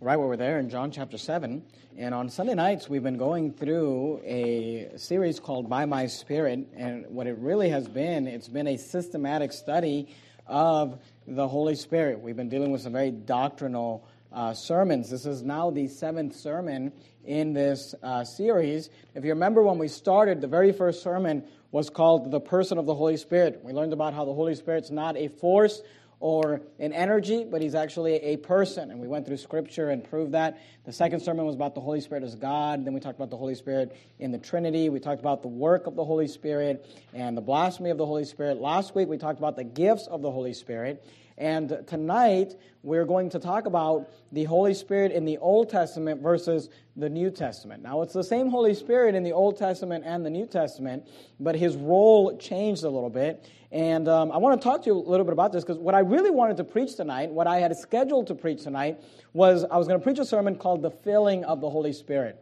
right where we're there in John chapter 7. And on Sunday nights, we've been going through a series called By My Spirit. And what it really has been, it's been a systematic study of the Holy Spirit. We've been dealing with some very doctrinal uh, sermons. This is now the seventh sermon in this uh, series. If you remember when we started, the very first sermon was called The Person of the Holy Spirit. We learned about how the Holy Spirit's not a force or an energy, but he's actually a person. And we went through scripture and proved that. The second sermon was about the Holy Spirit as God. Then we talked about the Holy Spirit in the Trinity. We talked about the work of the Holy Spirit and the blasphemy of the Holy Spirit. Last week we talked about the gifts of the Holy Spirit. And tonight, we're going to talk about the Holy Spirit in the Old Testament versus the New Testament. Now, it's the same Holy Spirit in the Old Testament and the New Testament, but his role changed a little bit. And um, I want to talk to you a little bit about this because what I really wanted to preach tonight, what I had scheduled to preach tonight, was I was going to preach a sermon called The Filling of the Holy Spirit.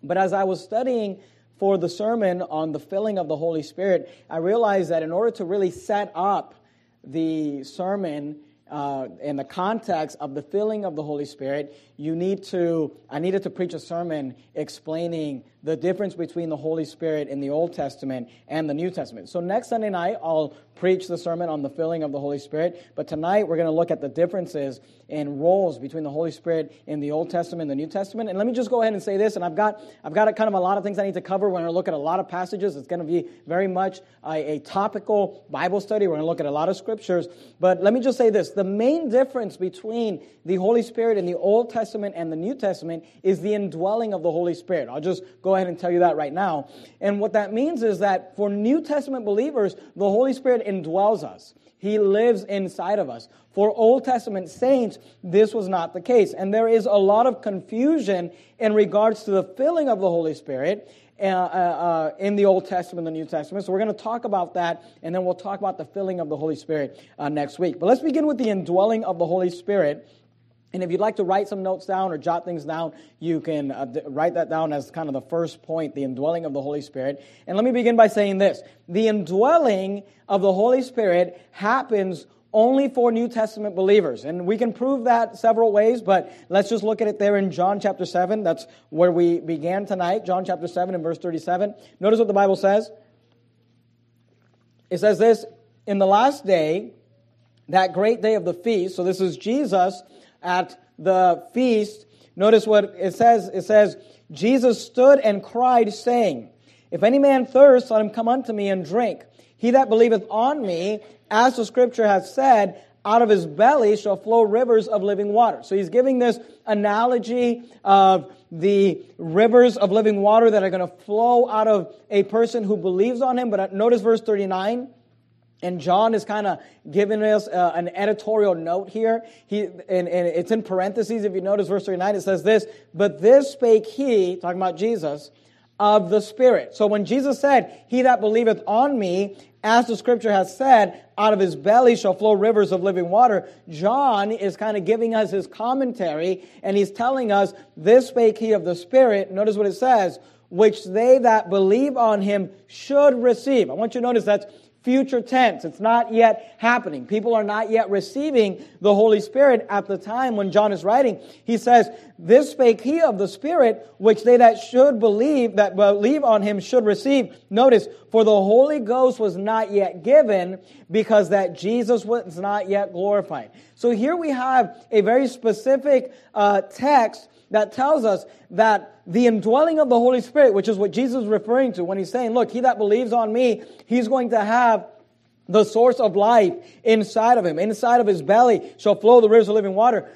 But as I was studying for the sermon on the filling of the Holy Spirit, I realized that in order to really set up the sermon uh, in the context of the filling of the Holy Spirit, you need to, I needed to preach a sermon explaining the difference between the Holy Spirit in the Old Testament and the New Testament. So next Sunday night, I'll preach the sermon on the filling of the Holy Spirit. But tonight, we're going to look at the differences in roles between the Holy Spirit in the Old Testament and the New Testament. And let me just go ahead and say this. And I've got, I've got a, kind of a lot of things I need to cover. We're going to look at a lot of passages. It's going to be very much a, a topical Bible study. We're going to look at a lot of scriptures. But let me just say this. The main difference between the Holy Spirit in the Old Testament and the New Testament is the indwelling of the Holy Spirit. I'll just go ahead and tell you that right now. And what that means is that for New Testament believers, the Holy Spirit indwells us. He lives inside of us. For Old Testament saints, this was not the case. And there is a lot of confusion in regards to the filling of the Holy Spirit uh, uh, uh in the Old Testament and the New Testament. So we're going to talk about that, and then we'll talk about the filling of the Holy Spirit uh, next week. But let's begin with the indwelling of the Holy Spirit. And if you'd like to write some notes down or jot things down, you can uh, write that down as kind of the first point, the indwelling of the Holy Spirit. And let me begin by saying this. The indwelling of the Holy Spirit happens only for New Testament believers. And we can prove that several ways, but let's just look at it there in John chapter 7. That's where we began tonight. John chapter 7 and verse 37. Notice what the Bible says. It says this, in the last day, that great day of the feast, so this is Jesus at the feast, notice what it says. It says, Jesus stood and cried, saying, If any man thirst, let him come unto me and drink. He that believeth on me, as the scripture has said, out of his belly shall flow rivers of living water. So he's giving this analogy of the rivers of living water that are going to flow out of a person who believes on him. But notice verse 39. And John is kind of giving us uh, an editorial note here. He, and, and, it's in parentheses. If you notice verse 39, it says this, but this spake he, talking about Jesus, of the Spirit. So when Jesus said, he that believeth on me, as the scripture has said, out of his belly shall flow rivers of living water. John is kind of giving us his commentary and he's telling us, this spake he of the Spirit. Notice what it says, which they that believe on him should receive. I want you to notice that's future tense. It's not yet happening. People are not yet receiving the Holy Spirit at the time when John is writing. He says, This spake he of the Spirit, which they that should believe, that believe on him should receive. Notice, for the Holy Ghost was not yet given because that Jesus was not yet glorified. So here we have a very specific uh, text that tells us that the indwelling of the Holy Spirit, which is what Jesus is referring to when he's saying, look, he that believes on me, he's going to have the source of life inside of him. Inside of his belly shall flow the rivers of living water.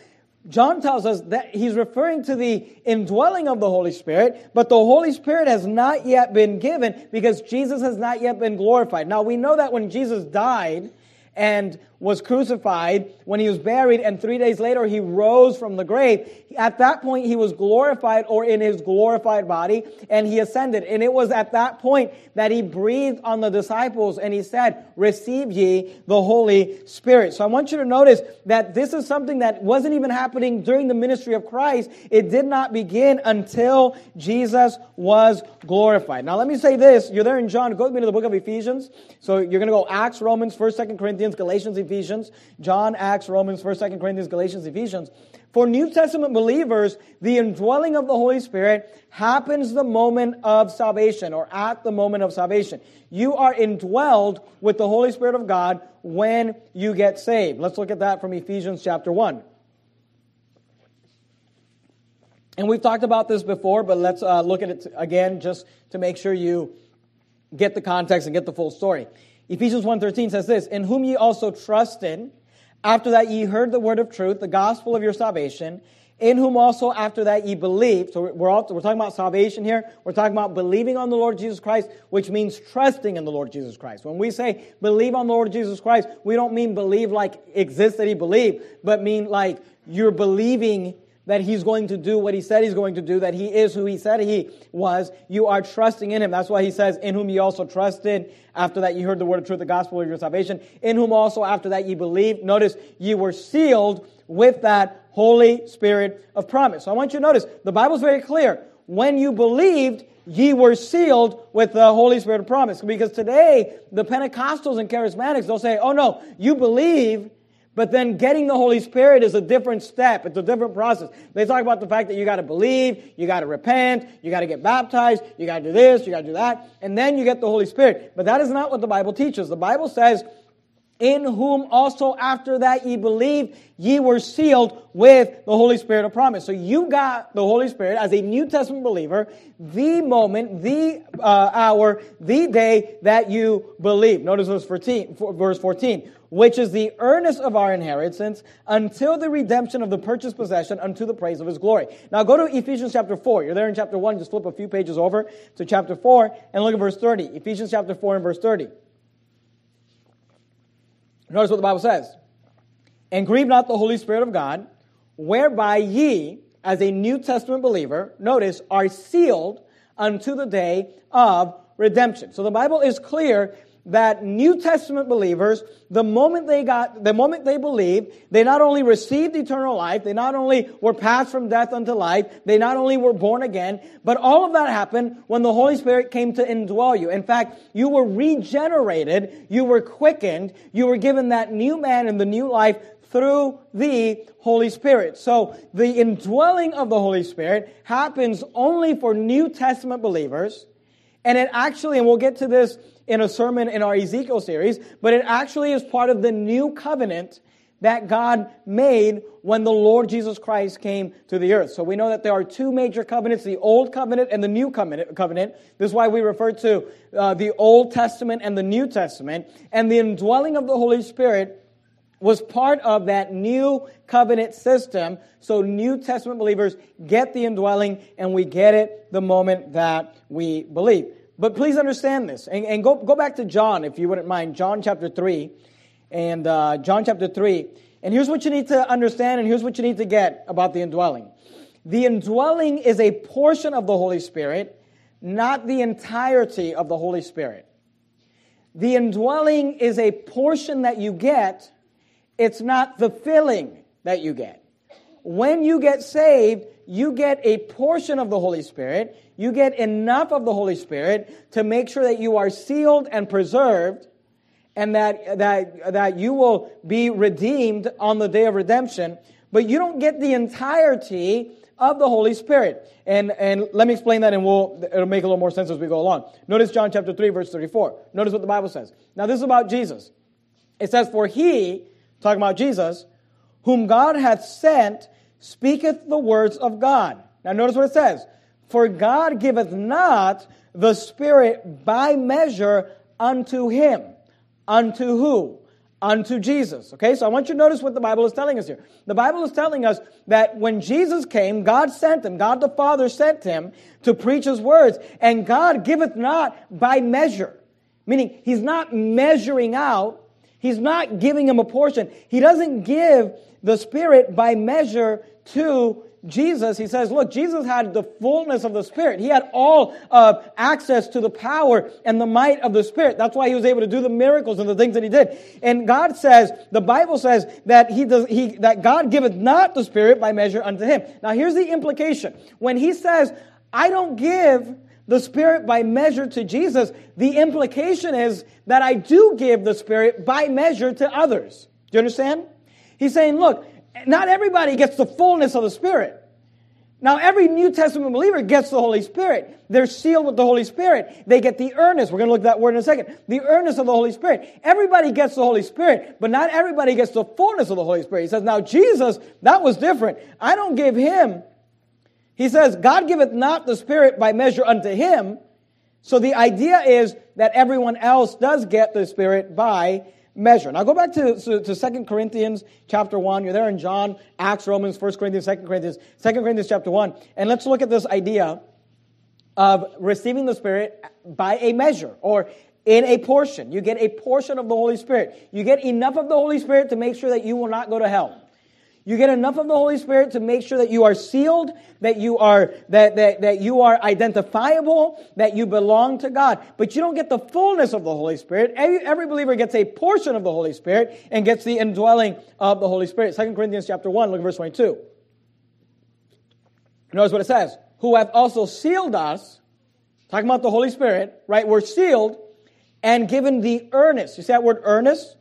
John tells us that he's referring to the indwelling of the Holy Spirit, but the Holy Spirit has not yet been given because Jesus has not yet been glorified. Now we know that when Jesus died and was crucified, when he was buried, and three days later he rose from the grave. At that point, he was glorified or in his glorified body, and he ascended. And it was at that point that he breathed on the disciples and he said, Receive ye the Holy Spirit. So I want you to notice that this is something that wasn't even happening during the ministry of Christ. It did not begin until Jesus was glorified. Now let me say this. You're there in John. Go with me to the book of Ephesians. So you're going to go Acts, Romans, 1st, 2nd Corinthians, Galatians, Ephesians, John, Acts, Romans, 1st, 2nd Corinthians, Galatians, Ephesians. For New Testament believers, the indwelling of the Holy Spirit happens the moment of salvation or at the moment of salvation. You are indwelled with the Holy Spirit of God when you get saved. Let's look at that from Ephesians chapter 1. And we've talked about this before, but let's uh, look at it again just to make sure you get the context and get the full story. Ephesians 1.13 says this, In whom ye also trusted, after that ye heard the word of truth, the gospel of your salvation, in whom also after that ye believed. So we're, all, we're talking about salvation here. We're talking about believing on the Lord Jesus Christ, which means trusting in the Lord Jesus Christ. When we say believe on the Lord Jesus Christ, we don't mean believe like exists that he believed, but mean like you're believing that he's going to do what he said he's going to do, that he is who he said he was. You are trusting in him. That's why he says, in whom ye also trusted. After that, you heard the word of truth, the gospel of your salvation. In whom also after that ye believed. Notice, ye were sealed with that Holy Spirit of promise. So I want you to notice, the Bible's very clear. When you believed, ye were sealed with the Holy Spirit of promise. Because today, the Pentecostals and Charismatics, they'll say, oh no, you believe, but then getting the Holy Spirit is a different step. It's a different process. They talk about the fact that you got to believe, you got to repent, you got to get baptized, you got to do this, you got to do that, and then you get the Holy Spirit. But that is not what the Bible teaches. The Bible says, in whom also after that ye believed, ye were sealed with the Holy Spirit of promise. So you got the Holy Spirit as a New Testament believer the moment, the uh, hour, the day that you believe. Notice verse 14, verse 14, which is the earnest of our inheritance until the redemption of the purchased possession unto the praise of his glory. Now go to Ephesians chapter 4. You're there in chapter 1. Just flip a few pages over to chapter 4 and look at verse 30. Ephesians chapter 4 and verse 30. Notice what the Bible says. And grieve not the Holy Spirit of God, whereby ye, as a New Testament believer, notice, are sealed unto the day of redemption. So the Bible is clear that New Testament believers, the moment they got, the moment they believed, they not only received eternal life, they not only were passed from death unto life, they not only were born again, but all of that happened when the Holy Spirit came to indwell you. In fact, you were regenerated, you were quickened, you were given that new man and the new life through the Holy Spirit. So the indwelling of the Holy Spirit happens only for New Testament believers. And it actually, and we'll get to this in a sermon in our Ezekiel series, but it actually is part of the new covenant that God made when the Lord Jesus Christ came to the earth. So we know that there are two major covenants, the Old Covenant and the New Covenant. This is why we refer to uh, the Old Testament and the New Testament. And the indwelling of the Holy Spirit was part of that new covenant system. So New Testament believers get the indwelling and we get it the moment that we believe. But please understand this. And, and, go, go back to John, if you wouldn't mind. John chapter 3. And uh, John chapter 3. And here's what you need to understand, and here's what you need to get about the indwelling. The indwelling is a portion of the Holy Spirit, not the entirety of the Holy Spirit. The indwelling is a portion that you get, it's not the filling that you get. When you get saved, you get a portion of the Holy Spirit. You get enough of the Holy Spirit to make sure that you are sealed and preserved and that, that, that you will be redeemed on the day of redemption. But you don't get the entirety of the Holy Spirit. And, and let me explain that and we'll, it'll make a little more sense as we go along. Notice John chapter 3 verse 34. Notice what the Bible says. Now this is about Jesus. It says, For he, talking about Jesus, whom God hath sent speaketh the words of God. Now notice what it says. For God giveth not the Spirit by measure unto him. Unto who? Unto Jesus. Okay, so I want you to notice what the Bible is telling us here. The Bible is telling us that when Jesus came, God sent him, God the Father sent him to preach his words, and God giveth not by measure. Meaning, he's not measuring out, he's not giving him a portion. He doesn't give the Spirit by measure to Jesus, he says, look, Jesus had the fullness of the Spirit. He had all uh, access to the power and the might of the Spirit. That's why he was able to do the miracles and the things that he did. And God says, the Bible says that he does, he, that God giveth not the Spirit by measure unto him. Now here's the implication. When he says, I don't give the Spirit by measure to Jesus, the implication is that I do give the Spirit by measure to others. Do you understand? He's saying, look, Not everybody gets the fullness of the Spirit. Now, every New Testament believer gets the Holy Spirit. They're sealed with the Holy Spirit. They get the earnest. We're going to look at that word in a second. The earnest of the Holy Spirit. Everybody gets the Holy Spirit, but not everybody gets the fullness of the Holy Spirit. He says, now Jesus, that was different. I don't give him. He says, God giveth not the Spirit by measure unto him. So the idea is that everyone else does get the Spirit by measure. Now go back to, to, to 2 Corinthians chapter 1. You're there in John, Acts, Romans, 1 Corinthians, 2 Corinthians, 2 Corinthians chapter 1. And let's look at this idea of receiving the Spirit by a measure or in a portion. You get a portion of the Holy Spirit. You get enough of the Holy Spirit to make sure that you will not go to hell. You get enough of the Holy Spirit to make sure that you are sealed, that you are, that, that, that you are identifiable, that you belong to God. But you don't get the fullness of the Holy Spirit. Every, every believer gets a portion of the Holy Spirit and gets the indwelling of the Holy Spirit. 2 Corinthians chapter 1, look at verse 22. Notice what it says. Who hath also sealed us, talking about the Holy Spirit, right? We're sealed and given the earnest. You see that word earnest?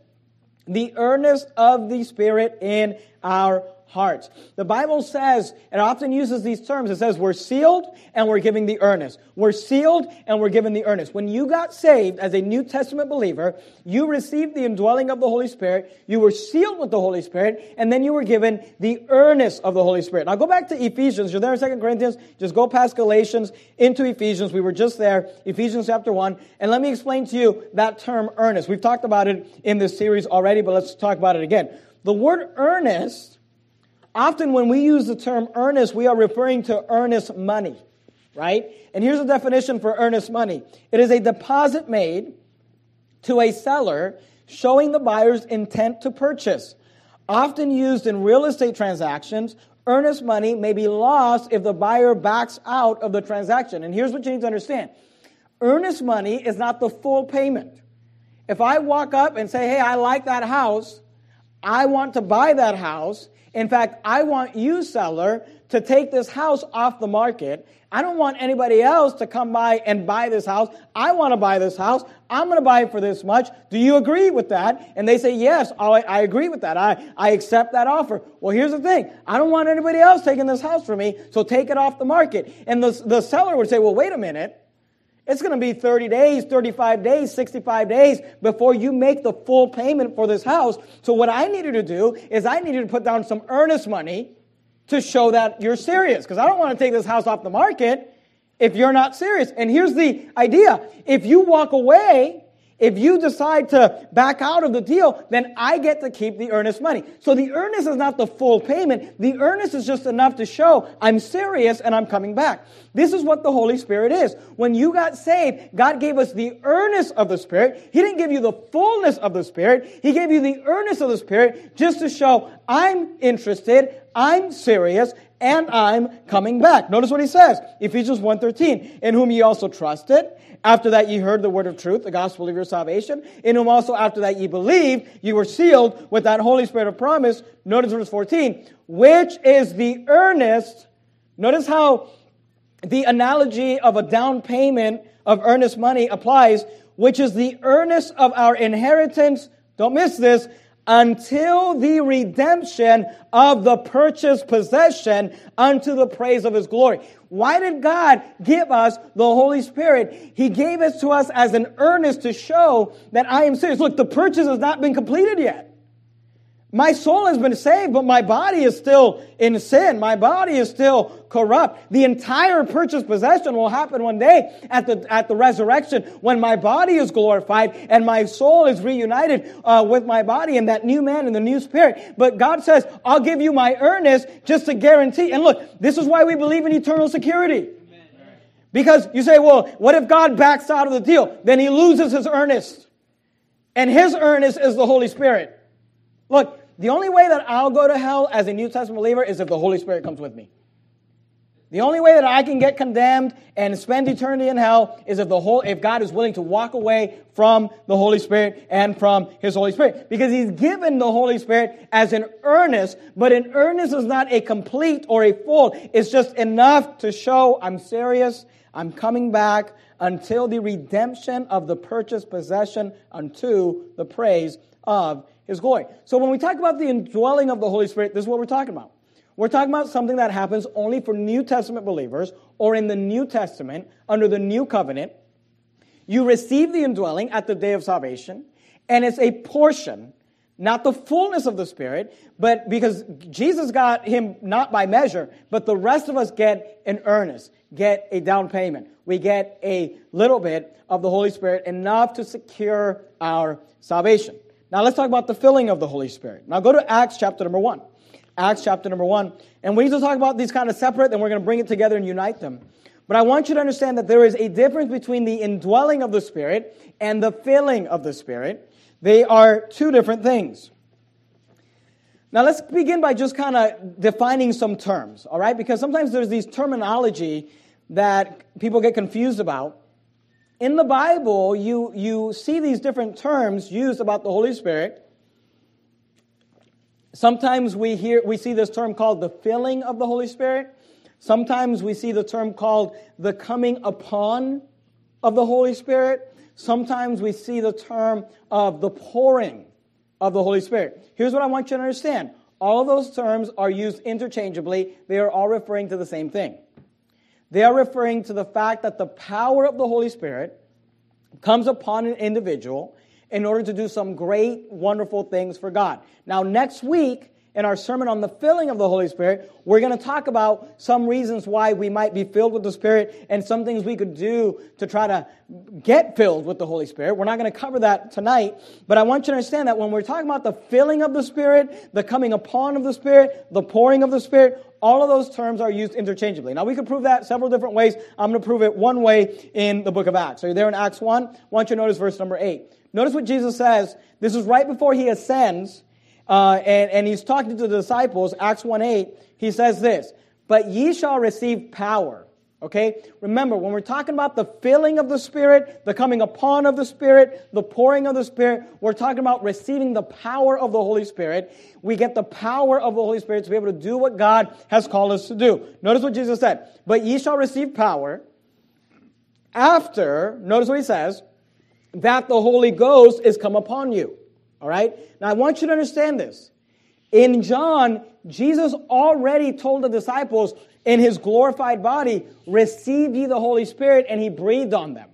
The earnest of the Spirit in our hearts. The Bible says, it often uses these terms. It says, we're sealed and we're giving the earnest. We're sealed and we're given the earnest. When you got saved as a New Testament believer, you received the indwelling of the Holy Spirit. You were sealed with the Holy Spirit, and then you were given the earnest of the Holy Spirit. Now go back to Ephesians. You're there in 2 Corinthians. Just go past Galatians into Ephesians. We were just there, Ephesians chapter 1. And let me explain to you that term earnest. We've talked about it in this series already, but let's talk about it again. The word earnest, often when we use the term earnest, we are referring to earnest money, right? And here's a definition for earnest money it is a deposit made to a seller showing the buyer's intent to purchase. Often used in real estate transactions, earnest money may be lost if the buyer backs out of the transaction. And here's what you need to understand earnest money is not the full payment. If I walk up and say, hey, I like that house, I want to buy that house. In fact, I want you, seller, to take this house off the market. I don't want anybody else to come by and buy this house. I want to buy this house. I'm going to buy it for this much. Do you agree with that? And they say, yes, I, agree with that. I, I accept that offer. Well, here's the thing. I don't want anybody else taking this house from me, so take it off the market. And the, the seller would say, well, wait a minute. It's going to be 30 days, 35 days, 65 days before you make the full payment for this house. So what I needed to do is I needed to put down some earnest money to show that you're serious. Because I don't want to take this house off the market if you're not serious. And here's the idea. If you walk away if you decide to back out of the deal, then I get to keep the earnest money. So the earnest is not the full payment. The earnest is just enough to show I'm serious and I'm coming back. This is what the Holy Spirit is. When you got saved, God gave us the earnest of the Spirit. He didn't give you the fullness of the Spirit. He gave you the earnest of the Spirit just to show I'm interested, I'm serious, and I'm coming back. Notice what he says. Ephesians 1.13, in whom ye also trusted. After that ye heard the word of truth, the gospel of your salvation. In whom also after that ye believed, you were sealed with that Holy Spirit of promise. Notice verse 14, which is the earnest. Notice how the analogy of a down payment of earnest money applies, which is the earnest of our inheritance. Don't miss this until the redemption of the purchased possession unto the praise of his glory. Why did God give us the Holy Spirit? He gave it to us as an earnest to show that I am serious. Look, the purchase has not been completed yet. My soul has been saved, but my body is still in sin. My body is still corrupt. The entire purchase possession will happen one day at the, at the resurrection when my body is glorified and my soul is reunited uh, with my body and that new man and the new spirit. But God says, I'll give you my earnest just to guarantee. And look, this is why we believe in eternal security. Because you say, well, what if God backs out of the deal? Then he loses his earnest. And his earnest is the Holy Spirit. Look, the only way that I'll go to hell as a New Testament believer is if the Holy Spirit comes with me. The only way that I can get condemned and spend eternity in hell is if the whole, if God is willing to walk away from the Holy Spirit and from His Holy Spirit. Because He's given the Holy Spirit as an earnest, but an earnest is not a complete or a full. It's just enough to show I'm serious, I'm coming back until the redemption of the purchased possession unto the praise of His glory. So when we talk about the indwelling of the Holy Spirit, this is what we're talking about. We're talking about something that happens only for New Testament believers or in the New Testament under the New Covenant. You receive the indwelling at the day of salvation, and it's a portion, not the fullness of the Spirit, but because Jesus got him not by measure, but the rest of us get an earnest, get a down payment. We get a little bit of the Holy Spirit, enough to secure our salvation. Now let's talk about the filling of the Holy Spirit. Now go to Acts chapter number 1. Acts chapter number 1. And we need to talk about these kind of separate, then we're going to bring it together and unite them. But I want you to understand that there is a difference between the indwelling of the Spirit and the filling of the Spirit. They are two different things. Now let's begin by just kind of defining some terms, all right? Because sometimes there's these terminology that people get confused about. In the Bible, you, you see these different terms used about the Holy Spirit. Sometimes we hear we see this term called the filling of the Holy Spirit. Sometimes we see the term called the coming upon of the Holy Spirit. Sometimes we see the term of the pouring of the Holy Spirit. Here's what I want you to understand. All of those terms are used interchangeably. They are all referring to the same thing. They are referring to the fact that the power of the Holy Spirit comes upon an individual in order to do some great, wonderful things for God. Now, next week, in our sermon on the filling of the Holy Spirit, we're going to talk about some reasons why we might be filled with the Spirit and some things we could do to try to get filled with the Holy Spirit. We're not going to cover that tonight, but I want you to understand that when we're talking about the filling of the Spirit, the coming upon of the Spirit, the pouring of the Spirit, all of those terms are used interchangeably. Now, we could prove that several different ways. I'm going to prove it one way in the book of Acts. So you're there in Acts 1. I want you to notice verse number 8. Notice what Jesus says. This is right before he ascends uh, and, and he's talking to the disciples, Acts 1 8, he says this, But ye shall receive power. Okay? Remember, when we're talking about the filling of the Spirit, the coming upon of the Spirit, the pouring of the Spirit, we're talking about receiving the power of the Holy Spirit. We get the power of the Holy Spirit to be able to do what God has called us to do. Notice what Jesus said. But ye shall receive power after, notice what he says, that the Holy Ghost is come upon you. All right? Now I want you to understand this. In John, Jesus already told the disciples in his glorified body, receive ye the Holy Spirit, and he breathed on them.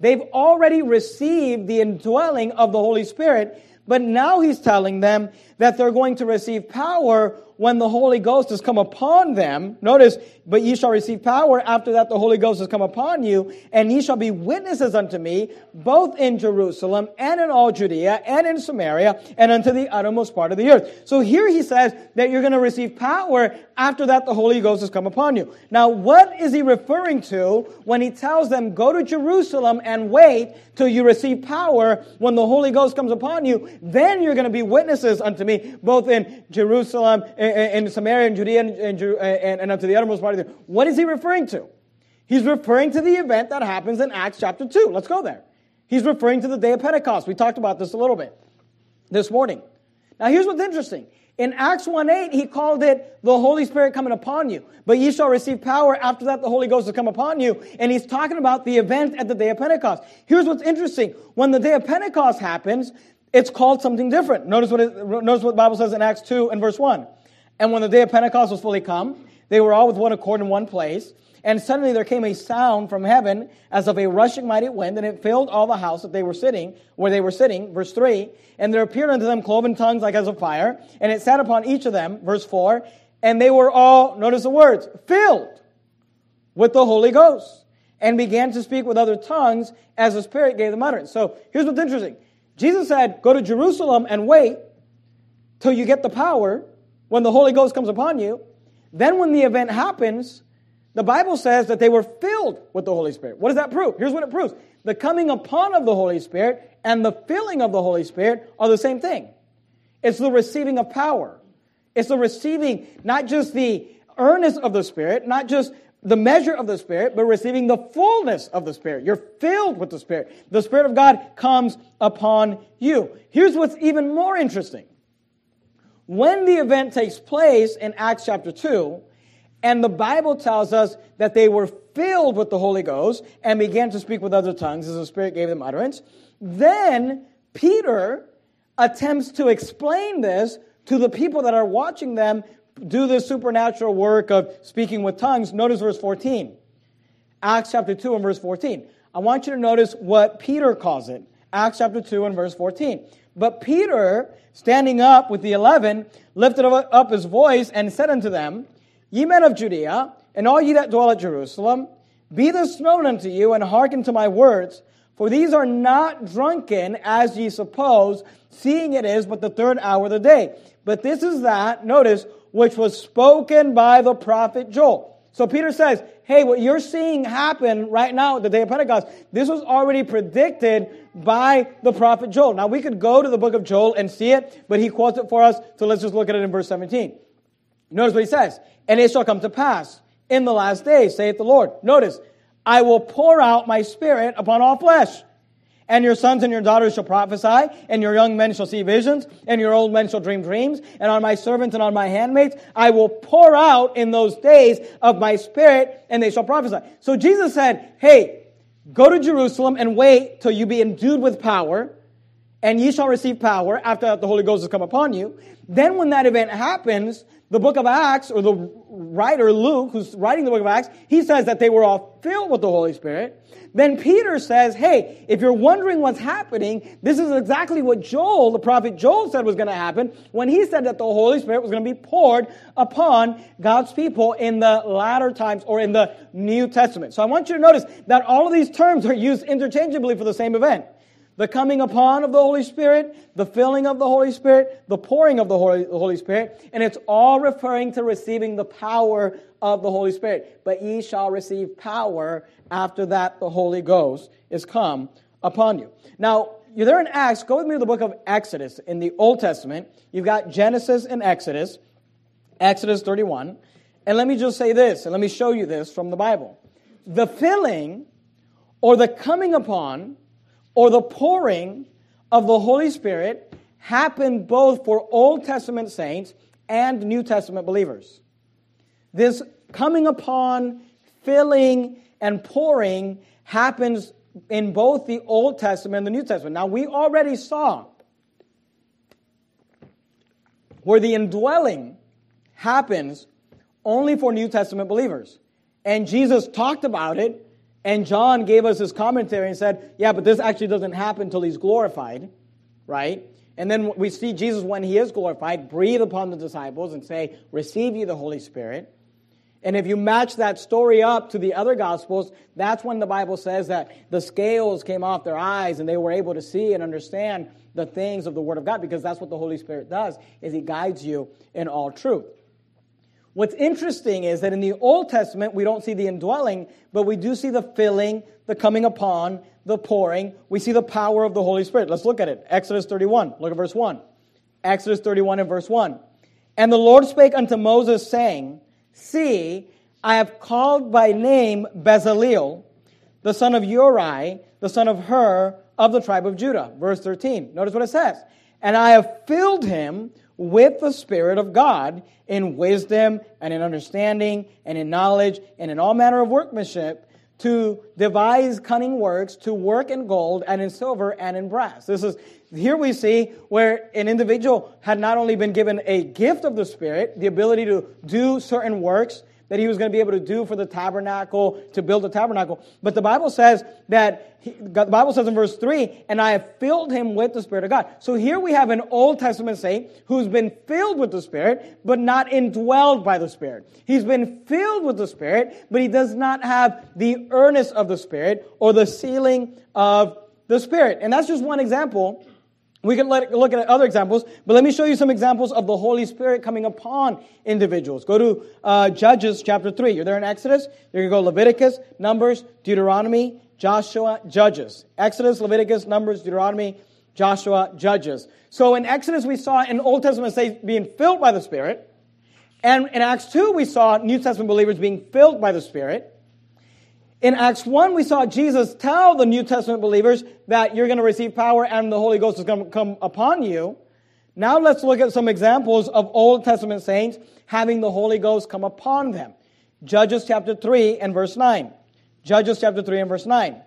They've already received the indwelling of the Holy Spirit, but now he's telling them that they're going to receive power when the Holy Ghost has come upon them, notice, but ye shall receive power after that the Holy Ghost has come upon you, and ye shall be witnesses unto me, both in Jerusalem and in all Judea and in Samaria and unto the uttermost part of the earth. So here he says that you're going to receive power after that the Holy Ghost has come upon you. Now, what is he referring to when he tells them, go to Jerusalem and wait till you receive power when the Holy Ghost comes upon you? Then you're going to be witnesses unto me, both in Jerusalem, in Samaria and Judea and, and, and, and up to the uttermost part of the earth. What is he referring to? He's referring to the event that happens in Acts chapter 2. Let's go there. He's referring to the day of Pentecost. We talked about this a little bit this morning. Now, here's what's interesting. In Acts 1 8, he called it the Holy Spirit coming upon you. But ye shall receive power after that the Holy Ghost has come upon you. And he's talking about the event at the day of Pentecost. Here's what's interesting. When the day of Pentecost happens, it's called something different. Notice what, it, notice what the Bible says in Acts 2 and verse 1. And when the day of Pentecost was fully come, they were all with one accord in one place. And suddenly there came a sound from heaven as of a rushing mighty wind, and it filled all the house that they were sitting, where they were sitting, verse 3. And there appeared unto them cloven tongues like as of fire, and it sat upon each of them, verse 4. And they were all, notice the words, filled with the Holy Ghost, and began to speak with other tongues as the Spirit gave them utterance. So here's what's interesting. Jesus said, Go to Jerusalem and wait till you get the power when the Holy Ghost comes upon you. Then, when the event happens, the Bible says that they were filled with the Holy Spirit. What does that prove? Here's what it proves the coming upon of the Holy Spirit and the filling of the Holy Spirit are the same thing. It's the receiving of power. It's the receiving not just the earnest of the Spirit, not just the measure of the Spirit, but receiving the fullness of the Spirit. You're filled with the Spirit. The Spirit of God comes upon you. Here's what's even more interesting. When the event takes place in Acts chapter 2, and the Bible tells us that they were filled with the Holy Ghost and began to speak with other tongues as the Spirit gave them utterance, then Peter attempts to explain this to the people that are watching them do this supernatural work of speaking with tongues. Notice verse 14. Acts chapter 2 and verse 14. I want you to notice what Peter calls it. Acts chapter 2 and verse 14. But Peter, standing up with the eleven, lifted up his voice and said unto them, Ye men of Judea, and all ye that dwell at Jerusalem, be this known unto you, and hearken to my words. For these are not drunken, as ye suppose, seeing it is but the third hour of the day. But this is that, notice, which was spoken by the prophet Joel. So Peter says, hey, what you're seeing happen right now at the day of Pentecost, this was already predicted by the prophet Joel. Now we could go to the book of Joel and see it, but he quotes it for us, so let's just look at it in verse 17. Notice what he says. And it shall come to pass in the last days, saith the Lord. Notice, I will pour out my spirit upon all flesh. And your sons and your daughters shall prophesy, and your young men shall see visions, and your old men shall dream dreams, and on my servants and on my handmaids I will pour out in those days of my spirit, and they shall prophesy. So Jesus said, Hey, go to Jerusalem and wait till you be endued with power, and ye shall receive power after that the Holy Ghost has come upon you. Then when that event happens, the book of Acts, or the writer Luke, who's writing the book of Acts, he says that they were all filled with the Holy Spirit. Then Peter says, hey, if you're wondering what's happening, this is exactly what Joel, the prophet Joel, said was going to happen when he said that the Holy Spirit was going to be poured upon God's people in the latter times or in the New Testament. So I want you to notice that all of these terms are used interchangeably for the same event the coming upon of the Holy Spirit, the filling of the Holy Spirit, the pouring of the Holy, the Holy, Spirit, and it's all referring to receiving the power of the Holy Spirit. But ye shall receive power after that the Holy Ghost is come upon you. Now, you're there in Acts, go with me to the book of Exodus. In the Old Testament, you've got Genesis and Exodus, Exodus 31. And let me just say this, and let me show you this from the Bible. The filling or the coming upon or the pouring of the Holy Spirit happened both for Old Testament saints and New Testament believers. This coming upon, filling, and pouring happens in both the Old Testament and the New Testament. Now, we already saw where the indwelling happens only for New Testament believers. And Jesus talked about it and John gave us his commentary and said, yeah, but this actually doesn't happen until he's glorified, right? And then we see Jesus, when he is glorified, breathe upon the disciples and say, Receive ye the Holy Spirit. And if you match that story up to the other Gospels, that's when the Bible says that the scales came off their eyes and they were able to see and understand the things of the Word of God because that's what the Holy Spirit does, is He guides you in all truth. What's interesting is that in the Old Testament, we don't see the indwelling, but we do see the filling, the coming upon, the pouring. We see the power of the Holy Spirit. Let's look at it. Exodus 31. Look at verse 1. Exodus 31 and verse 1. And the Lord spake unto Moses, saying, See, I have called by name Bezaleel, the son of Uri, the son of Hur, of the tribe of Judah. Verse 13. Notice what it says. And I have filled him with the Spirit of God in wisdom and in understanding and in knowledge and in all manner of workmanship to devise cunning works, to work in gold and in silver and in brass. This is, here we see where an individual had not only been given a gift of the Spirit, the ability to do certain works, that he was going to be able to do for the tabernacle, to build the tabernacle. But the Bible says that, he, the Bible says in verse 3, and I have filled him with the Spirit of God. So here we have an Old Testament saint who's been filled with the Spirit, but not indwelled by the Spirit. He's been filled with the Spirit, but he does not have the earnest of the Spirit or the sealing of the Spirit. And that's just one example we can let, look at other examples, but let me show you some examples of the Holy Spirit coming upon individuals. Go to uh, Judges chapter 3. You're there in Exodus. You're going to go Leviticus, Numbers, Deuteronomy, Joshua, Judges. Exodus, Leviticus, Numbers, Deuteronomy, Joshua, Judges. So in Exodus, we saw in Old Testament saints being filled by the Spirit. And in Acts 2, we saw New Testament believers being filled by the Spirit. In Acts 1, we saw Jesus tell the New Testament believers that you're going to receive power and the Holy Ghost is going to come upon you. Now let's look at some examples of Old Testament saints having the Holy Ghost come upon them. Judges chapter 3 and verse 9. Judges chapter 3 and verse 9.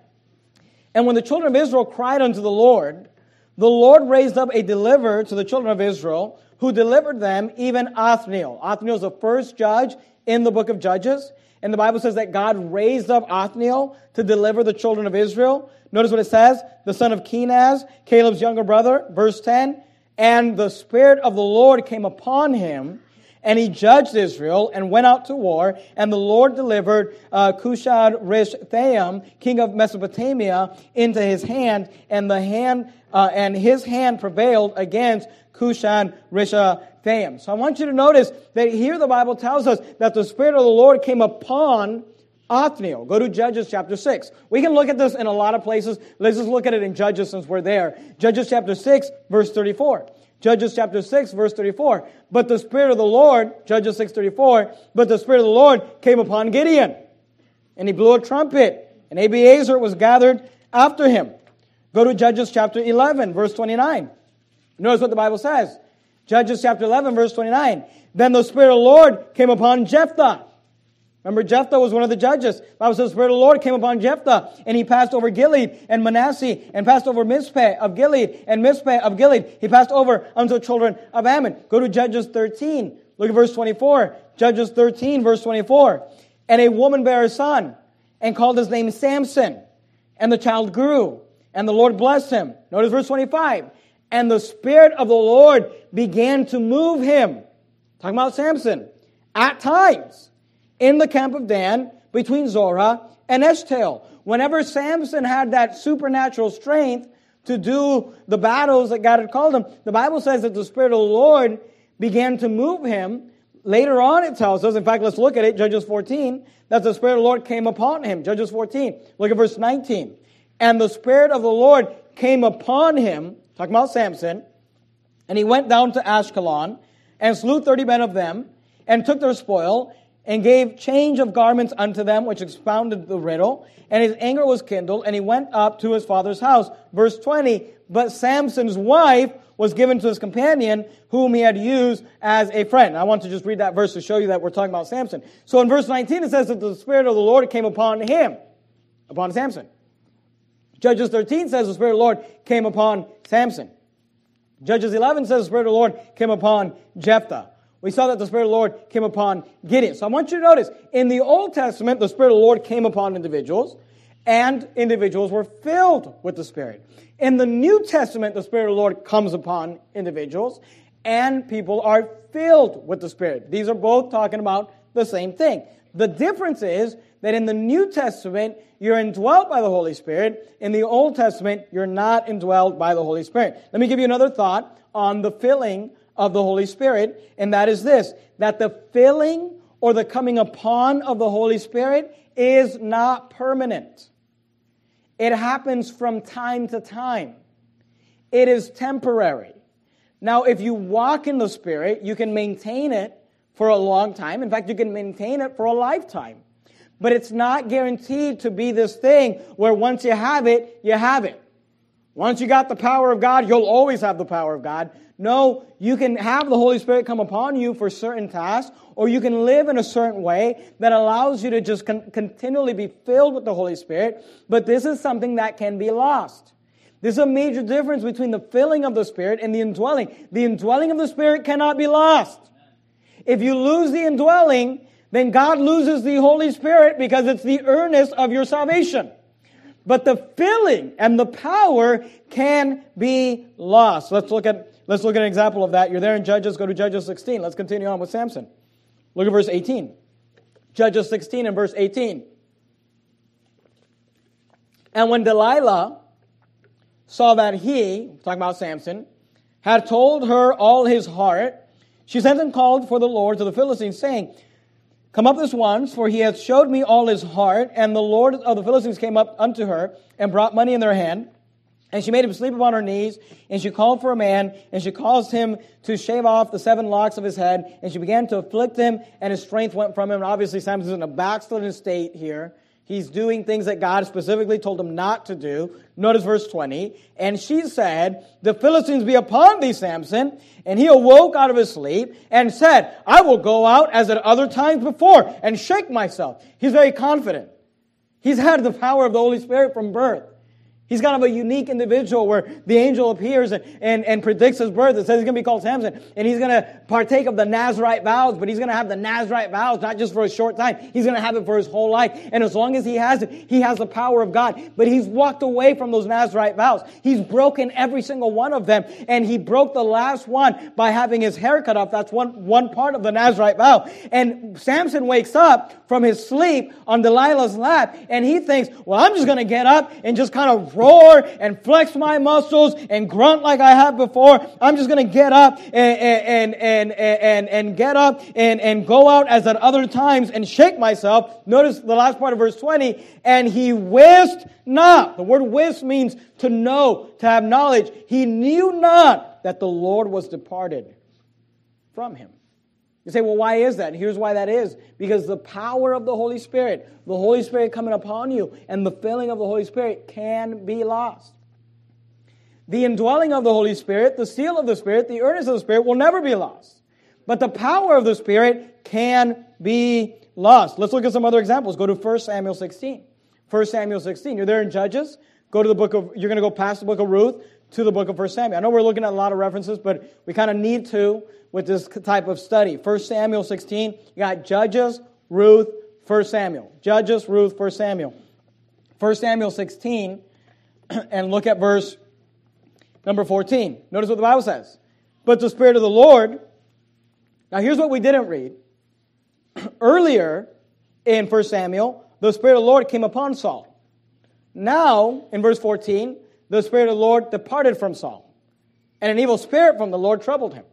And when the children of Israel cried unto the Lord, the Lord raised up a deliverer to the children of Israel who delivered them, even Othniel. Othniel is the first judge in the book of Judges. And the Bible says that God raised up Othniel to deliver the children of Israel. Notice what it says the son of Kenaz, Caleb's younger brother, verse 10. And the Spirit of the Lord came upon him, and he judged Israel and went out to war. And the Lord delivered uh, Cushan Rishathaim, king of Mesopotamia, into his hand, and the hand uh, and his hand prevailed against Cushan So I want you to notice that here the Bible tells us that the Spirit of the Lord came upon Othniel. Go to Judges chapter 6. We can look at this in a lot of places. Let's just look at it in Judges since we're there. Judges chapter 6, verse 34. Judges chapter 6, verse 34. But the Spirit of the Lord, Judges 6, 34, but the Spirit of the Lord came upon Gideon. And he blew a trumpet, and Abiezer was gathered after him. Go to Judges chapter 11, verse 29. Notice what the Bible says. Judges chapter 11, verse 29. Then the Spirit of the Lord came upon Jephthah. Remember, Jephthah was one of the judges. The Bible says the Spirit of the Lord came upon Jephthah, and he passed over Gilead and Manasseh, and passed over Mizpeh of Gilead and Mizpeh of Gilead. He passed over unto children of Ammon. Go to Judges 13. Look at verse 24. Judges 13, verse 24. And a woman bare a son, and called his name Samson. And the child grew, and the Lord blessed him. Notice verse 25. And the Spirit of the Lord began to move him. Talking about Samson. At times in the camp of Dan between Zorah and Eshtaol. Whenever Samson had that supernatural strength to do the battles that God had called him, the Bible says that the Spirit of the Lord began to move him. Later on, it tells us, in fact, let's look at it, Judges 14, that the Spirit of the Lord came upon him. Judges 14. Look at verse 19. And the Spirit of the Lord came upon him, talking about Samson, and he went down to Ashkelon and slew 30 men of them and took their spoil and gave change of garments unto them, which expounded the riddle. And his anger was kindled, and he went up to his father's house. Verse 20, but Samson's wife was given to his companion, whom he had used as a friend. I want to just read that verse to show you that we're talking about Samson. So in verse 19, it says that the Spirit of the Lord came upon him, upon Samson. Judges 13 says the Spirit of the Lord came upon Samson. Judges 11 says the Spirit of the Lord came upon Jephthah. We saw that the Spirit of the Lord came upon Gideon. So I want you to notice, in the Old Testament, the Spirit of the Lord came upon individuals, and individuals were filled with the Spirit. In the New Testament, the Spirit of the Lord comes upon individuals, and people are filled with the Spirit. These are both talking about the same thing. The difference is that in the New Testament, you're indwelt by the Holy Spirit. In the Old Testament, you're not indwelt by the Holy Spirit. Let me give you another thought on the filling of the Holy Spirit, and that is this that the filling or the coming upon of the Holy Spirit is not permanent. It happens from time to time. It is temporary. Now, if you walk in the Spirit, you can maintain it for a long time. In fact, you can maintain it for a lifetime. But it's not guaranteed to be this thing where once you have it, you have it. Once you got the power of God, you'll always have the power of God. No, you can have the Holy Spirit come upon you for certain tasks, or you can live in a certain way that allows you to just con- continually be filled with the Holy Spirit. But this is something that can be lost. There's a major difference between the filling of the Spirit and the indwelling. The indwelling of the Spirit cannot be lost. If you lose the indwelling, then God loses the Holy Spirit because it's the earnest of your salvation. But the filling and the power can be lost. Let's look at Let's look at an example of that. You're there in Judges. Go to Judges 16. Let's continue on with Samson. Look at verse 18. Judges 16 and verse 18. And when Delilah saw that he, talking about Samson, had told her all his heart, she sent and called for the Lord to the Philistines, saying, Come up this once, for he hath showed me all his heart. And the Lord of the Philistines came up unto her and brought money in their hand. And she made him sleep upon her knees, and she called for a man, and she caused him to shave off the seven locks of his head, and she began to afflict him, and his strength went from him. And obviously, Samson's in a backslidden state here. He's doing things that God specifically told him not to do. Notice verse 20. And she said, The Philistines be upon thee, Samson. And he awoke out of his sleep and said, I will go out as at other times before and shake myself. He's very confident. He's had the power of the Holy Spirit from birth. He's kind of a unique individual where the angel appears and, and, and predicts his birth. It says he's going to be called Samson. And he's going to partake of the Nazarite vows, but he's going to have the Nazarite vows not just for a short time. He's going to have it for his whole life. And as long as he has it, he has the power of God. But he's walked away from those Nazarite vows. He's broken every single one of them. And he broke the last one by having his hair cut off. That's one, one part of the Nazarite vow. And Samson wakes up from his sleep on Delilah's lap and he thinks, well, I'm just going to get up and just kind of roar and flex my muscles and grunt like I have before. I'm just going to get up and, and, and, and, and, get up and, and go out as at other times and shake myself. Notice the last part of verse 20. And he wist not. The word wist means to know, to have knowledge. He knew not that the Lord was departed from him. You say, well, why is that? Here's why that is. Because the power of the Holy Spirit, the Holy Spirit coming upon you, and the filling of the Holy Spirit can be lost. The indwelling of the Holy Spirit, the seal of the Spirit, the earnest of the Spirit will never be lost. But the power of the Spirit can be lost. Let's look at some other examples. Go to 1 Samuel 16. 1 Samuel 16. You're there in Judges. Go to the book of, you're going to go past the book of Ruth to the book of 1 Samuel. I know we're looking at a lot of references, but we kind of need to with this type of study. 1 Samuel 16, you got Judges, Ruth, 1 Samuel. Judges, Ruth, 1 Samuel. 1 Samuel 16, and look at verse number 14. Notice what the Bible says. But the Spirit of the Lord, now here's what we didn't read. Earlier in 1 Samuel, the Spirit of the Lord came upon Saul. Now, in verse 14, the Spirit of the Lord departed from Saul, and an evil spirit from the Lord troubled him.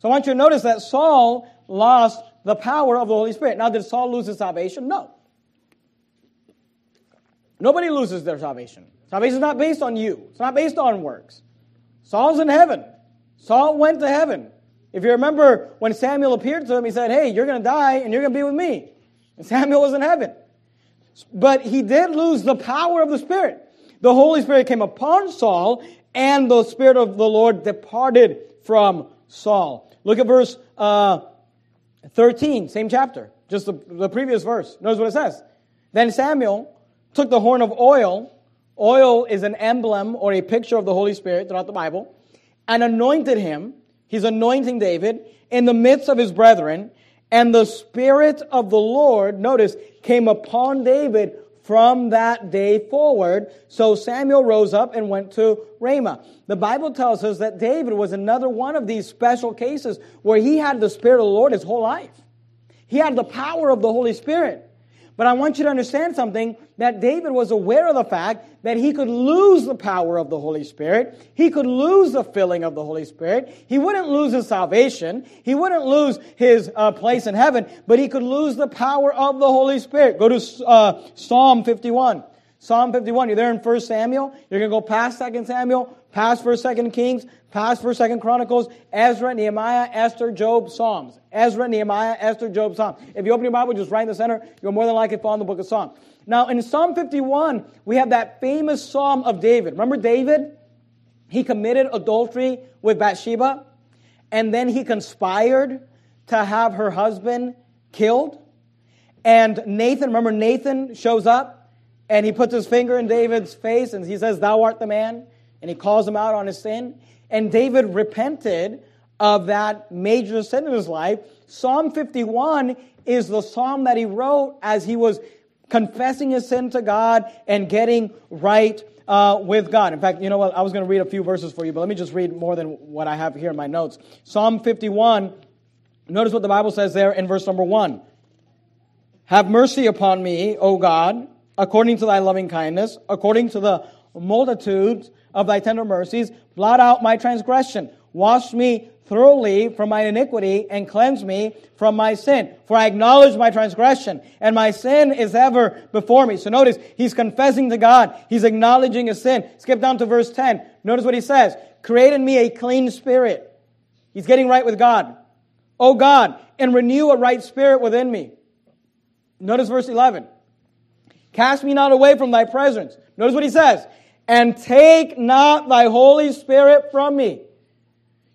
So I want you to notice that Saul lost the power of the Holy Spirit. Now, did Saul lose his salvation? No. Nobody loses their salvation. Salvation is not based on you, it's not based on works. Saul's in heaven. Saul went to heaven. If you remember when Samuel appeared to him, he said, Hey, you're going to die and you're going to be with me. And Samuel was in heaven. But he did lose the power of the Spirit. The Holy Spirit came upon Saul, and the Spirit of the Lord departed from Saul. Look at verse uh, 13, same chapter, just the, the previous verse. Notice what it says. Then Samuel took the horn of oil. Oil is an emblem or a picture of the Holy Spirit throughout the Bible, and anointed him. He's anointing David in the midst of his brethren. And the Spirit of the Lord, notice, came upon David from that day forward. So Samuel rose up and went to Ramah. The Bible tells us that David was another one of these special cases where he had the Spirit of the Lord his whole life. He had the power of the Holy Spirit. But I want you to understand something that David was aware of the fact that he could lose the power of the Holy Spirit. He could lose the filling of the Holy Spirit. He wouldn't lose his salvation. He wouldn't lose his uh, place in heaven, but he could lose the power of the Holy Spirit. Go to uh, Psalm 51. Psalm 51. You're there in 1 Samuel. You're going to go past 2 Samuel, past 1st, 2nd Kings, past 1st, 2nd Chronicles, Ezra, Nehemiah, Esther, Job, Psalms. Ezra, Nehemiah, Esther, Job, Psalms. If you open your Bible, just right in the center, you'll more than likely find the book of Psalms. Now, in Psalm 51, we have that famous Psalm of David. Remember David? He committed adultery with Bathsheba, and then he conspired to have her husband killed. And Nathan, remember Nathan shows up and he puts his finger in David's face and he says, Thou art the man. And he calls him out on his sin. And David repented of that major sin in his life. Psalm 51 is the psalm that he wrote as he was confessing his sin to God and getting right uh, with God. In fact, you know what? I was going to read a few verses for you, but let me just read more than what I have here in my notes. Psalm 51, notice what the Bible says there in verse number 1. Have mercy upon me, O God according to thy loving kindness, according to the multitude of thy tender mercies, blot out my transgression. Wash me thoroughly from my iniquity and cleanse me from my sin. For I acknowledge my transgression and my sin is ever before me. So notice, he's confessing to God. He's acknowledging his sin. Skip down to verse 10. Notice what he says. Create in me a clean spirit. He's getting right with God. Oh God, and renew a right spirit within me. Notice verse 11. Cast me not away from thy presence. Notice what he says. And take not thy Holy Spirit from me.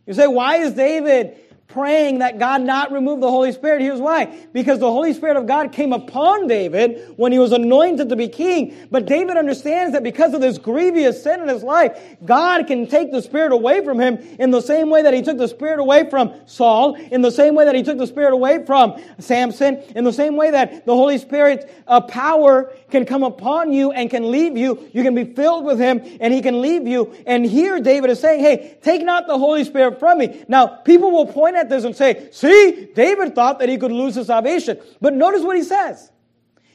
You say, why is David praying that God not remove the Holy Spirit. Here's why. Because the Holy Spirit of God came upon David when he was anointed to be king. But David understands that because of this grievous sin in his life, God can take the Spirit away from him in the same way that he took the Spirit away from Saul, in the same way that he took the Spirit away from Samson, in the same way that the Holy Spirit's uh, power can come upon you and can leave you. You can be filled with him and he can leave you. And here David is saying, hey, take not the Holy Spirit from me. Now, people will point at this and say, see, David thought that he could lose his salvation. But notice what he says.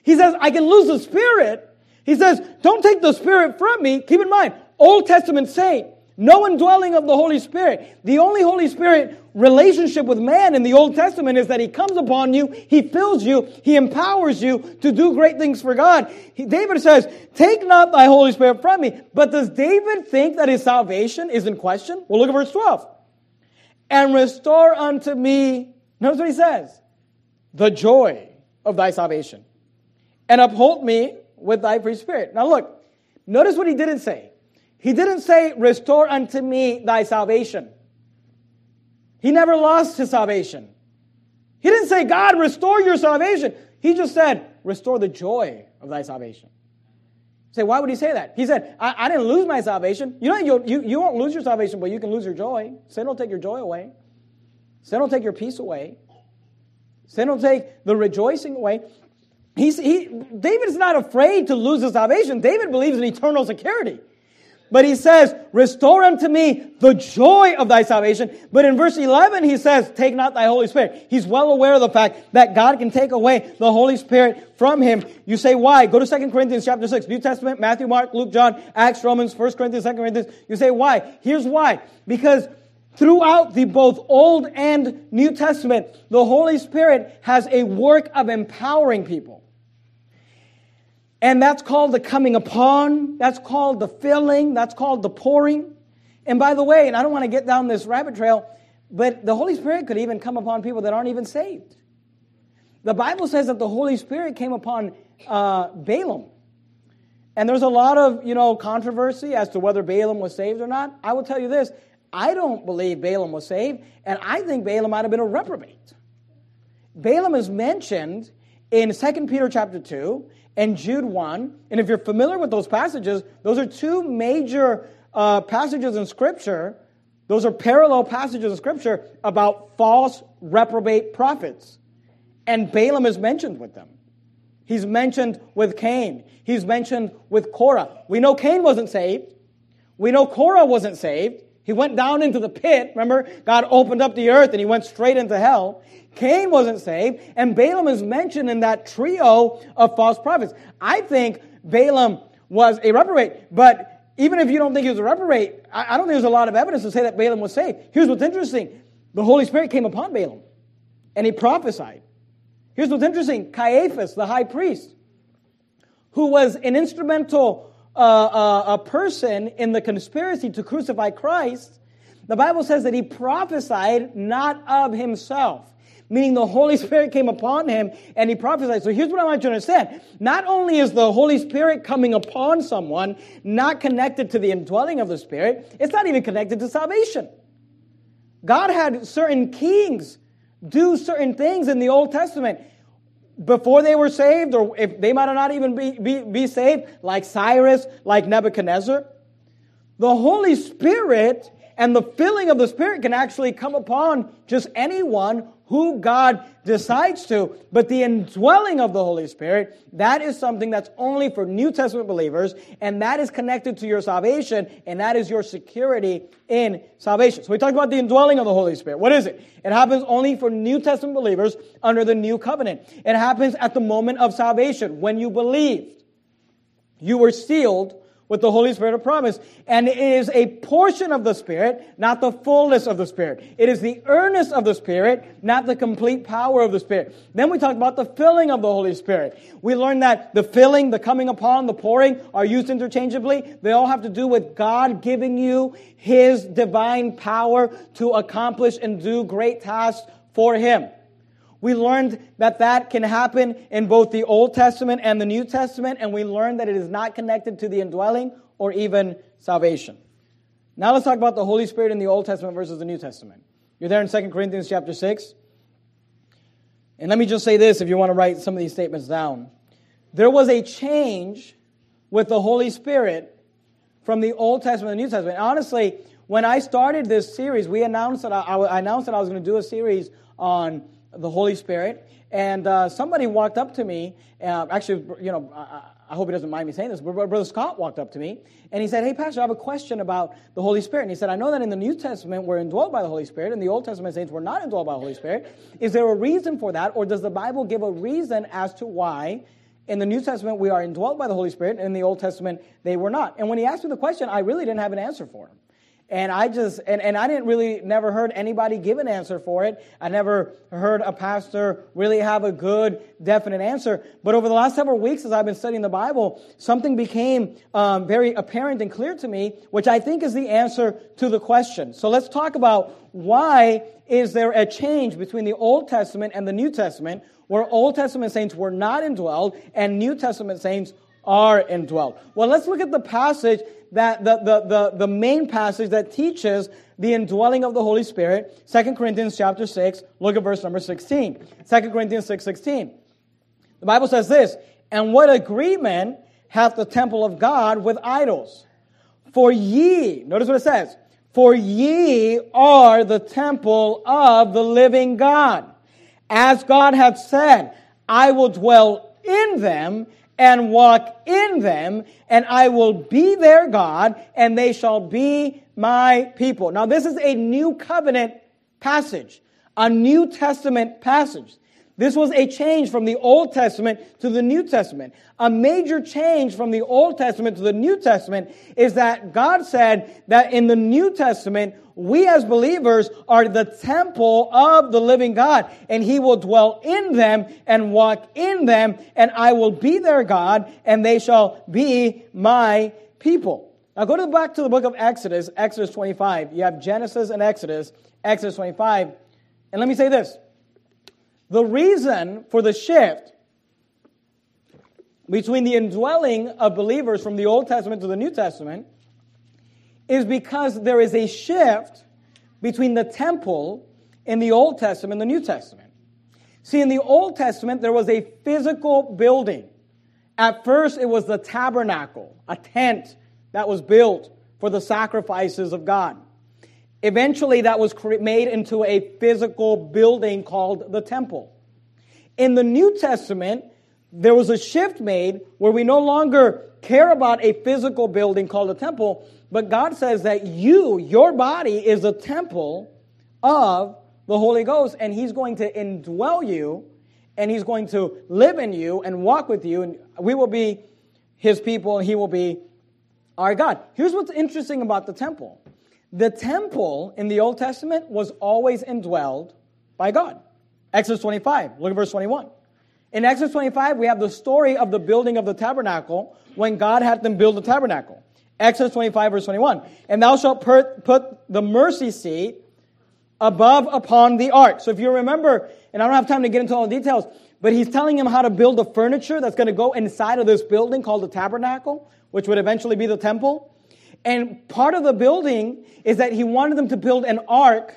He says, I can lose the Spirit. He says, don't take the Spirit from me. Keep in mind, Old Testament saint, no indwelling of the Holy Spirit. The only Holy Spirit relationship with man in the Old Testament is that He comes upon you, He fills you, He empowers you to do great things for God. He, David says, Take not thy Holy Spirit from me. But does David think that his salvation is in question? Well, look at verse 12. And restore unto me, notice what he says, the joy of thy salvation. And uphold me with thy free spirit. Now look, notice what he didn't say. He didn't say, Restore unto me thy salvation. He never lost his salvation. He didn't say, God, restore your salvation. He just said, Restore the joy of thy salvation. Say, why would he say that? He said, I, I didn't lose my salvation. You know, you, you, you won't lose your salvation, but you can lose your joy. Sin will take your joy away. Sin will take your peace away. Sin will take the rejoicing away. He's, he, David is not afraid to lose his salvation. David believes in eternal security. But he says, restore unto me the joy of thy salvation. But in verse 11, he says, take not thy Holy Spirit. He's well aware of the fact that God can take away the Holy Spirit from him. You say, why? Go to 2 Corinthians chapter 6, New Testament, Matthew, Mark, Luke, John, Acts, Romans, 1 Corinthians, 2 Corinthians. You say, why? Here's why. Because throughout the both Old and New Testament, the Holy Spirit has a work of empowering people. And that's called the coming upon. That's called the filling. That's called the pouring. And by the way, and I don't want to get down this rabbit trail, but the Holy Spirit could even come upon people that aren't even saved. The Bible says that the Holy Spirit came upon uh, Balaam. And there's a lot of, you know, controversy as to whether Balaam was saved or not. I will tell you this, I don't believe Balaam was saved, and I think Balaam might have been a reprobate. Balaam is mentioned in 2 Peter chapter 2, and Jude 1. And if you're familiar with those passages, those are two major uh, passages in Scripture. Those are parallel passages in Scripture about false reprobate prophets. And Balaam is mentioned with them. He's mentioned with Cain. He's mentioned with Korah. We know Cain wasn't saved. We know Korah wasn't saved. He went down into the pit. Remember, God opened up the earth and he went straight into hell. Cain wasn't saved, and Balaam is mentioned in that trio of false prophets. I think Balaam was a reprobate, but even if you don't think he was a reprobate, I don't think there's a lot of evidence to say that Balaam was saved. Here's what's interesting the Holy Spirit came upon Balaam, and he prophesied. Here's what's interesting Caiaphas, the high priest, who was an instrumental uh, uh, a person in the conspiracy to crucify Christ, the Bible says that he prophesied not of himself. Meaning the Holy Spirit came upon him and he prophesied. So here's what I want you to understand. Not only is the Holy Spirit coming upon someone not connected to the indwelling of the Spirit, it's not even connected to salvation. God had certain kings do certain things in the Old Testament before they were saved, or if they might not even be, be, be saved, like Cyrus, like Nebuchadnezzar. The Holy Spirit and the filling of the Spirit can actually come upon just anyone who God decides to. But the indwelling of the Holy Spirit, that is something that's only for New Testament believers, and that is connected to your salvation, and that is your security in salvation. So we talked about the indwelling of the Holy Spirit. What is it? It happens only for New Testament believers under the new covenant. It happens at the moment of salvation, when you believed. You were sealed with the Holy Spirit of promise. And it is a portion of the Spirit, not the fullness of the Spirit. It is the earnest of the Spirit, not the complete power of the Spirit. Then we talked about the filling of the Holy Spirit. We learned that the filling, the coming upon, the pouring are used interchangeably. They all have to do with God giving you His divine power to accomplish and do great tasks for Him. We learned that that can happen in both the Old Testament and the New Testament, and we learned that it is not connected to the indwelling or even salvation. Now let's talk about the Holy Spirit in the Old Testament versus the New Testament. You're there in 2 Corinthians chapter 6. And let me just say this if you want to write some of these statements down. There was a change with the Holy Spirit from the Old Testament to the New Testament. Honestly, when I started this series, we announced that I, I announced that I was going to do a series on the Holy Spirit, and uh, somebody walked up to me. Uh, actually, you know, I, I, hope he doesn't mind me saying this, but Brother Scott walked up to me and he said, "Hey, Pastor, I have a question about the Holy Spirit." And he said, "I know that in the New Testament we're indwelt by the Holy Spirit, and the Old Testament saints were not indwelt by the Holy Spirit. Is there a reason for that, or does the Bible give a reason as to why?" In the New Testament, we are indwelt by the Holy Spirit. And in the Old Testament, they were not. And when he asked me the question, I really didn't have an answer for him. And I just, and, and I didn't really, never heard anybody give an answer for it. I never heard a pastor really have a good, definite answer. But over the last several weeks, as I've been studying the Bible, something became um, very apparent and clear to me, which I think is the answer to the question. So let's talk about why is there a change between the Old Testament and the New Testament, where Old Testament saints were not indwelled and New Testament saints are indwelled. Well, let's look at the passage that the, the, the, the main passage that teaches the indwelling of the Holy Spirit, 2 Corinthians chapter 6, look at verse number 16. 2 Corinthians 6, 16. The Bible says this, and what agreement hath the temple of God with idols? For ye, notice what it says, for ye are the temple of the living God. As God hath said, I will dwell in them and walk in them, and I will be their God, and they shall be my people. Now, this is a new covenant passage, a New Testament passage. This was a change from the Old Testament to the New Testament. A major change from the Old Testament to the New Testament is that God said that in the New Testament, we as believers are the temple of the living God, and He will dwell in them and walk in them, and I will be their God, and they shall be my people. Now go to back to the book of Exodus, Exodus 25. You have Genesis and Exodus, Exodus 25. And let me say this. The reason for the shift between the indwelling of believers from the Old Testament to the New Testament is because there is a shift between the temple in the Old Testament and the New Testament. See, in the Old Testament, there was a physical building. At first, it was the tabernacle, a tent that was built for the sacrifices of God. Eventually, that was made into a physical building called the temple. In the New Testament, there was a shift made where we no longer care about a physical building called a temple, but God says that you, your body, is a temple of the Holy Ghost, and He's going to indwell you, and He's going to live in you and walk with you, and we will be His people, and He will be our God. Here's what's interesting about the temple the temple in the Old Testament was always indwelled by God. Exodus 25, look at verse 21. In Exodus 25, we have the story of the building of the tabernacle when God had them build the tabernacle. Exodus 25, verse 21. And thou shalt put the mercy seat above upon the ark. So if you remember, and I don't have time to get into all the details, but he's telling him how to build the furniture that's going to go inside of this building called the tabernacle, which would eventually be the temple. And part of the building is that he wanted them to build an ark,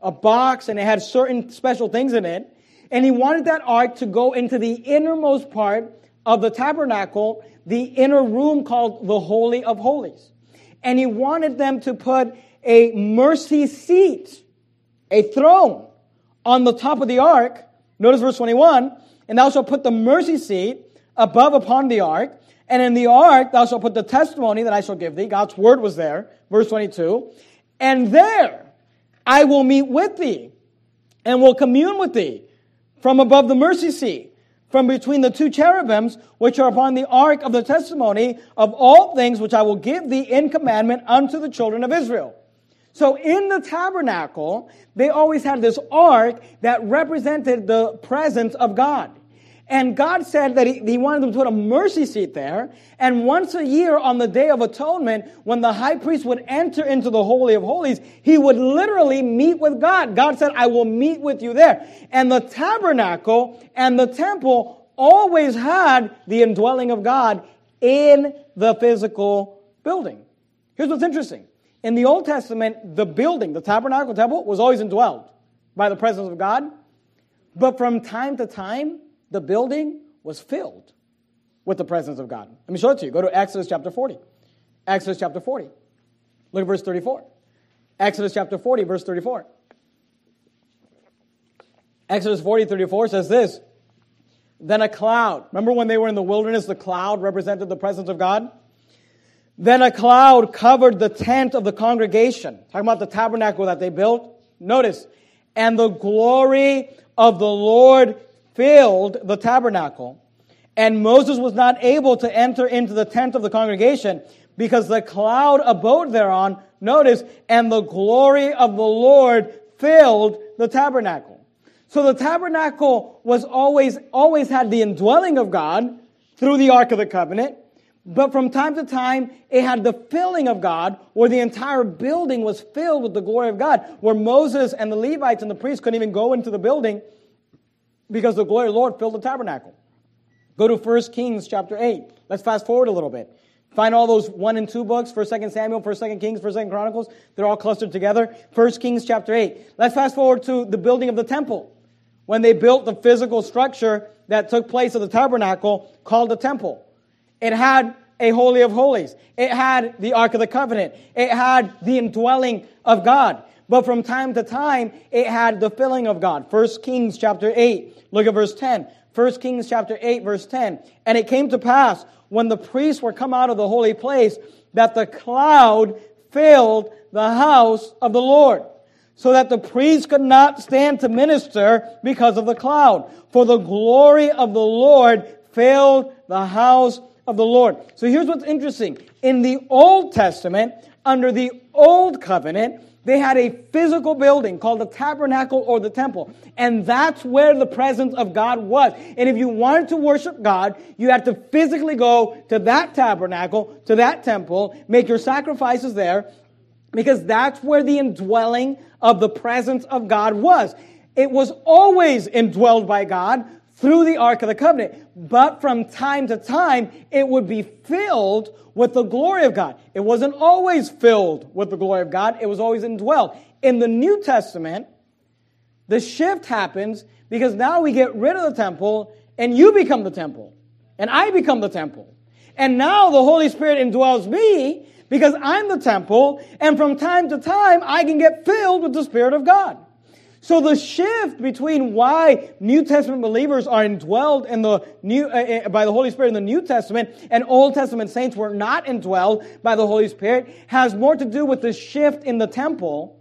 a box, and it had certain special things in it. And he wanted that ark to go into the innermost part of the tabernacle, the inner room called the Holy of Holies. And he wanted them to put a mercy seat, a throne, on the top of the ark. Notice verse 21 and thou shalt put the mercy seat above upon the ark, and in the ark thou shalt put the testimony that I shall give thee. God's word was there. Verse 22. And there I will meet with thee and will commune with thee from above the mercy seat, from between the two cherubims which are upon the ark of the testimony of all things which I will give thee in commandment unto the children of Israel. So in the tabernacle, they always had this ark that represented the presence of God. And God said that he, he, wanted them to put a mercy seat there. And once a year on the Day of Atonement, when the high priest would enter into the Holy of Holies, he would literally meet with God. God said, I will meet with you there. And the tabernacle and the temple always had the indwelling of God in the physical building. Here's what's interesting. In the Old Testament, the building, the tabernacle temple, was always indwelled by the presence of God. But from time to time, the building was filled with the presence of God. Let me show it to you. Go to Exodus chapter 40. Exodus chapter 40. Look at verse 34. Exodus chapter 40, verse 34. Exodus 40, 34 says this Then a cloud. Remember when they were in the wilderness, the cloud represented the presence of God? Then a cloud covered the tent of the congregation. Talking about the tabernacle that they built. Notice, and the glory of the Lord filled the tabernacle. And Moses was not able to enter into the tent of the congregation because the cloud abode thereon. Notice, and the glory of the Lord filled the tabernacle. So the tabernacle was always, always had the indwelling of God through the Ark of the Covenant. But from time to time, it had the filling of God, where the entire building was filled with the glory of God, where Moses and the Levites and the priests couldn't even go into the building because the glory of the Lord filled the tabernacle. Go to 1 Kings chapter 8. Let's fast forward a little bit. Find all those 1 and 2 books, 1 2 Samuel, 1 2 Kings, 1 2 Chronicles. They're all clustered together. 1 Kings chapter 8. Let's fast forward to the building of the temple. When they built the physical structure that took place of the tabernacle called the temple. It had a holy of holies. It had the Ark of the Covenant. It had the indwelling of God. But from time to time, it had the filling of God. 1 Kings chapter 8. Look at verse 10. 1 Kings chapter 8, verse 10. And it came to pass when the priests were come out of the holy place that the cloud filled the house of the Lord so that the priests could not stand to minister because of the cloud. For the glory of the Lord filled the house of the Lord. So here's what's interesting. In the Old Testament, under the Old Covenant, they had a physical building called the tabernacle or the temple. And that's where the presence of God was. And if you wanted to worship God, you had to physically go to that tabernacle, to that temple, make your sacrifices there, because that's where the indwelling of the presence of God was. It was always indwelled by God through the Ark of the Covenant. But from time to time, it would be filled with the glory of God. It wasn't always filled with the glory of God, it was always indwelled. In the New Testament, the shift happens because now we get rid of the temple and you become the temple. And I become the temple. And now the Holy Spirit indwells me because I'm the temple. And from time to time, I can get filled with the Spirit of God. So the shift between why New Testament believers are indwelled in the new, uh, uh, by the Holy Spirit in the New Testament and Old Testament saints were not indwelled by the Holy Spirit has more to do with the shift in the temple.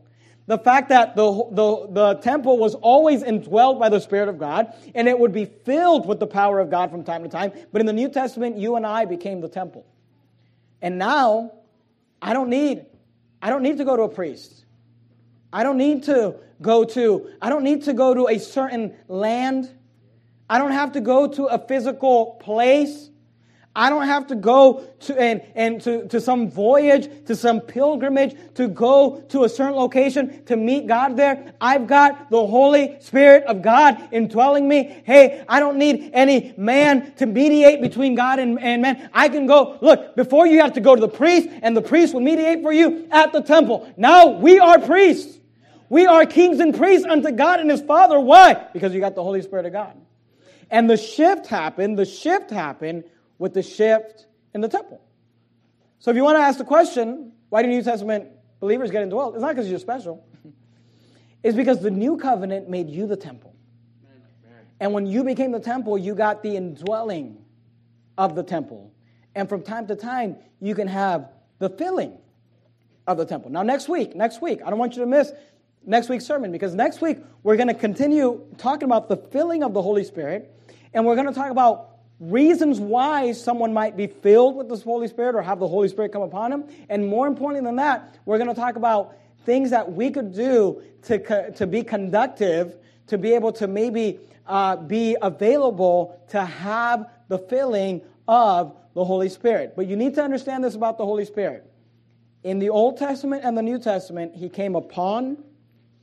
The fact that the, the, the temple was always indwelled by the Spirit of God and it would be filled with the power of God from time to time. But in the New Testament, you and I became the temple. And now, I don't need, I don't need to go to a priest. I don't need to go to, I don't need to go to a certain land. I don't have to go to a physical place. I don't have to go to and, and to, to some voyage, to some pilgrimage, to go to a certain location to meet God there. I've got the Holy Spirit of God indwelling me. Hey, I don't need any man to mediate between God and, and man. I can go, look, before you have to go to the priest, and the priest will mediate for you at the temple. Now we are priests. We are kings and priests unto God and his Father. Why? Because you got the Holy Spirit of God. And the shift happened, the shift happened with the shift in the temple. So if you want to ask the question, why do New Testament believers get indwelt? It's not because you're special. It's because the new covenant made you the temple. And when you became the temple, you got the indwelling of the temple. And from time to time, you can have the filling of the temple. Now, next week, next week, I don't want you to miss next week's sermon because next week we're going to continue talking about the filling of the Holy Spirit and we're going to talk about reasons why someone might be filled with the Holy Spirit or have the Holy Spirit come upon them. And more importantly than that, we're going to talk about things that we could do to, to be conductive, to be able to maybe uh, be available to have the filling of the Holy Spirit. But you need to understand this about the Holy Spirit. In the Old Testament and the New Testament, he came upon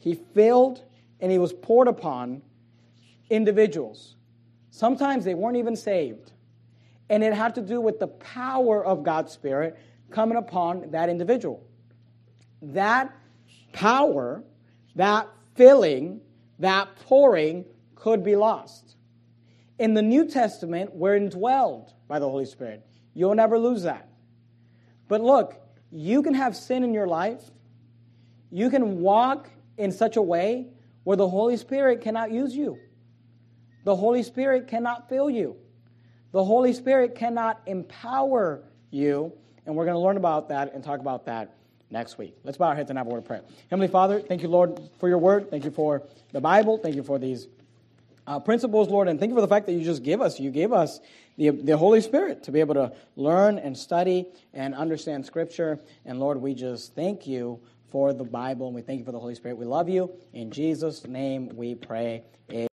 he filled and he was poured upon individuals. Sometimes they weren't even saved. And it had to do with the power of God's Spirit coming upon that individual. that power, that filling, that pouring could be lost. In the New Testament, we're indwelled by the Holy Spirit. You'll never lose that. But look, you can have sin in your life. You can walk in such a way where the Holy Spirit cannot use you. The Holy Spirit cannot fill you. The Holy Spirit cannot empower you. And we're going to learn about that and talk about that next week. Let's bow our heads and have a word of prayer. Heavenly Father, thank you, Lord, for your word. Thank you for the Bible. Thank you for these uh, principles, Lord. And thank you for the fact that you just give us. You gave us the, the Holy Spirit to be able to learn and study and understand Scripture. And Lord, we just thank you for the Bible and we thank you for the Holy Spirit. We love you. In Jesus' name we pray. Amen.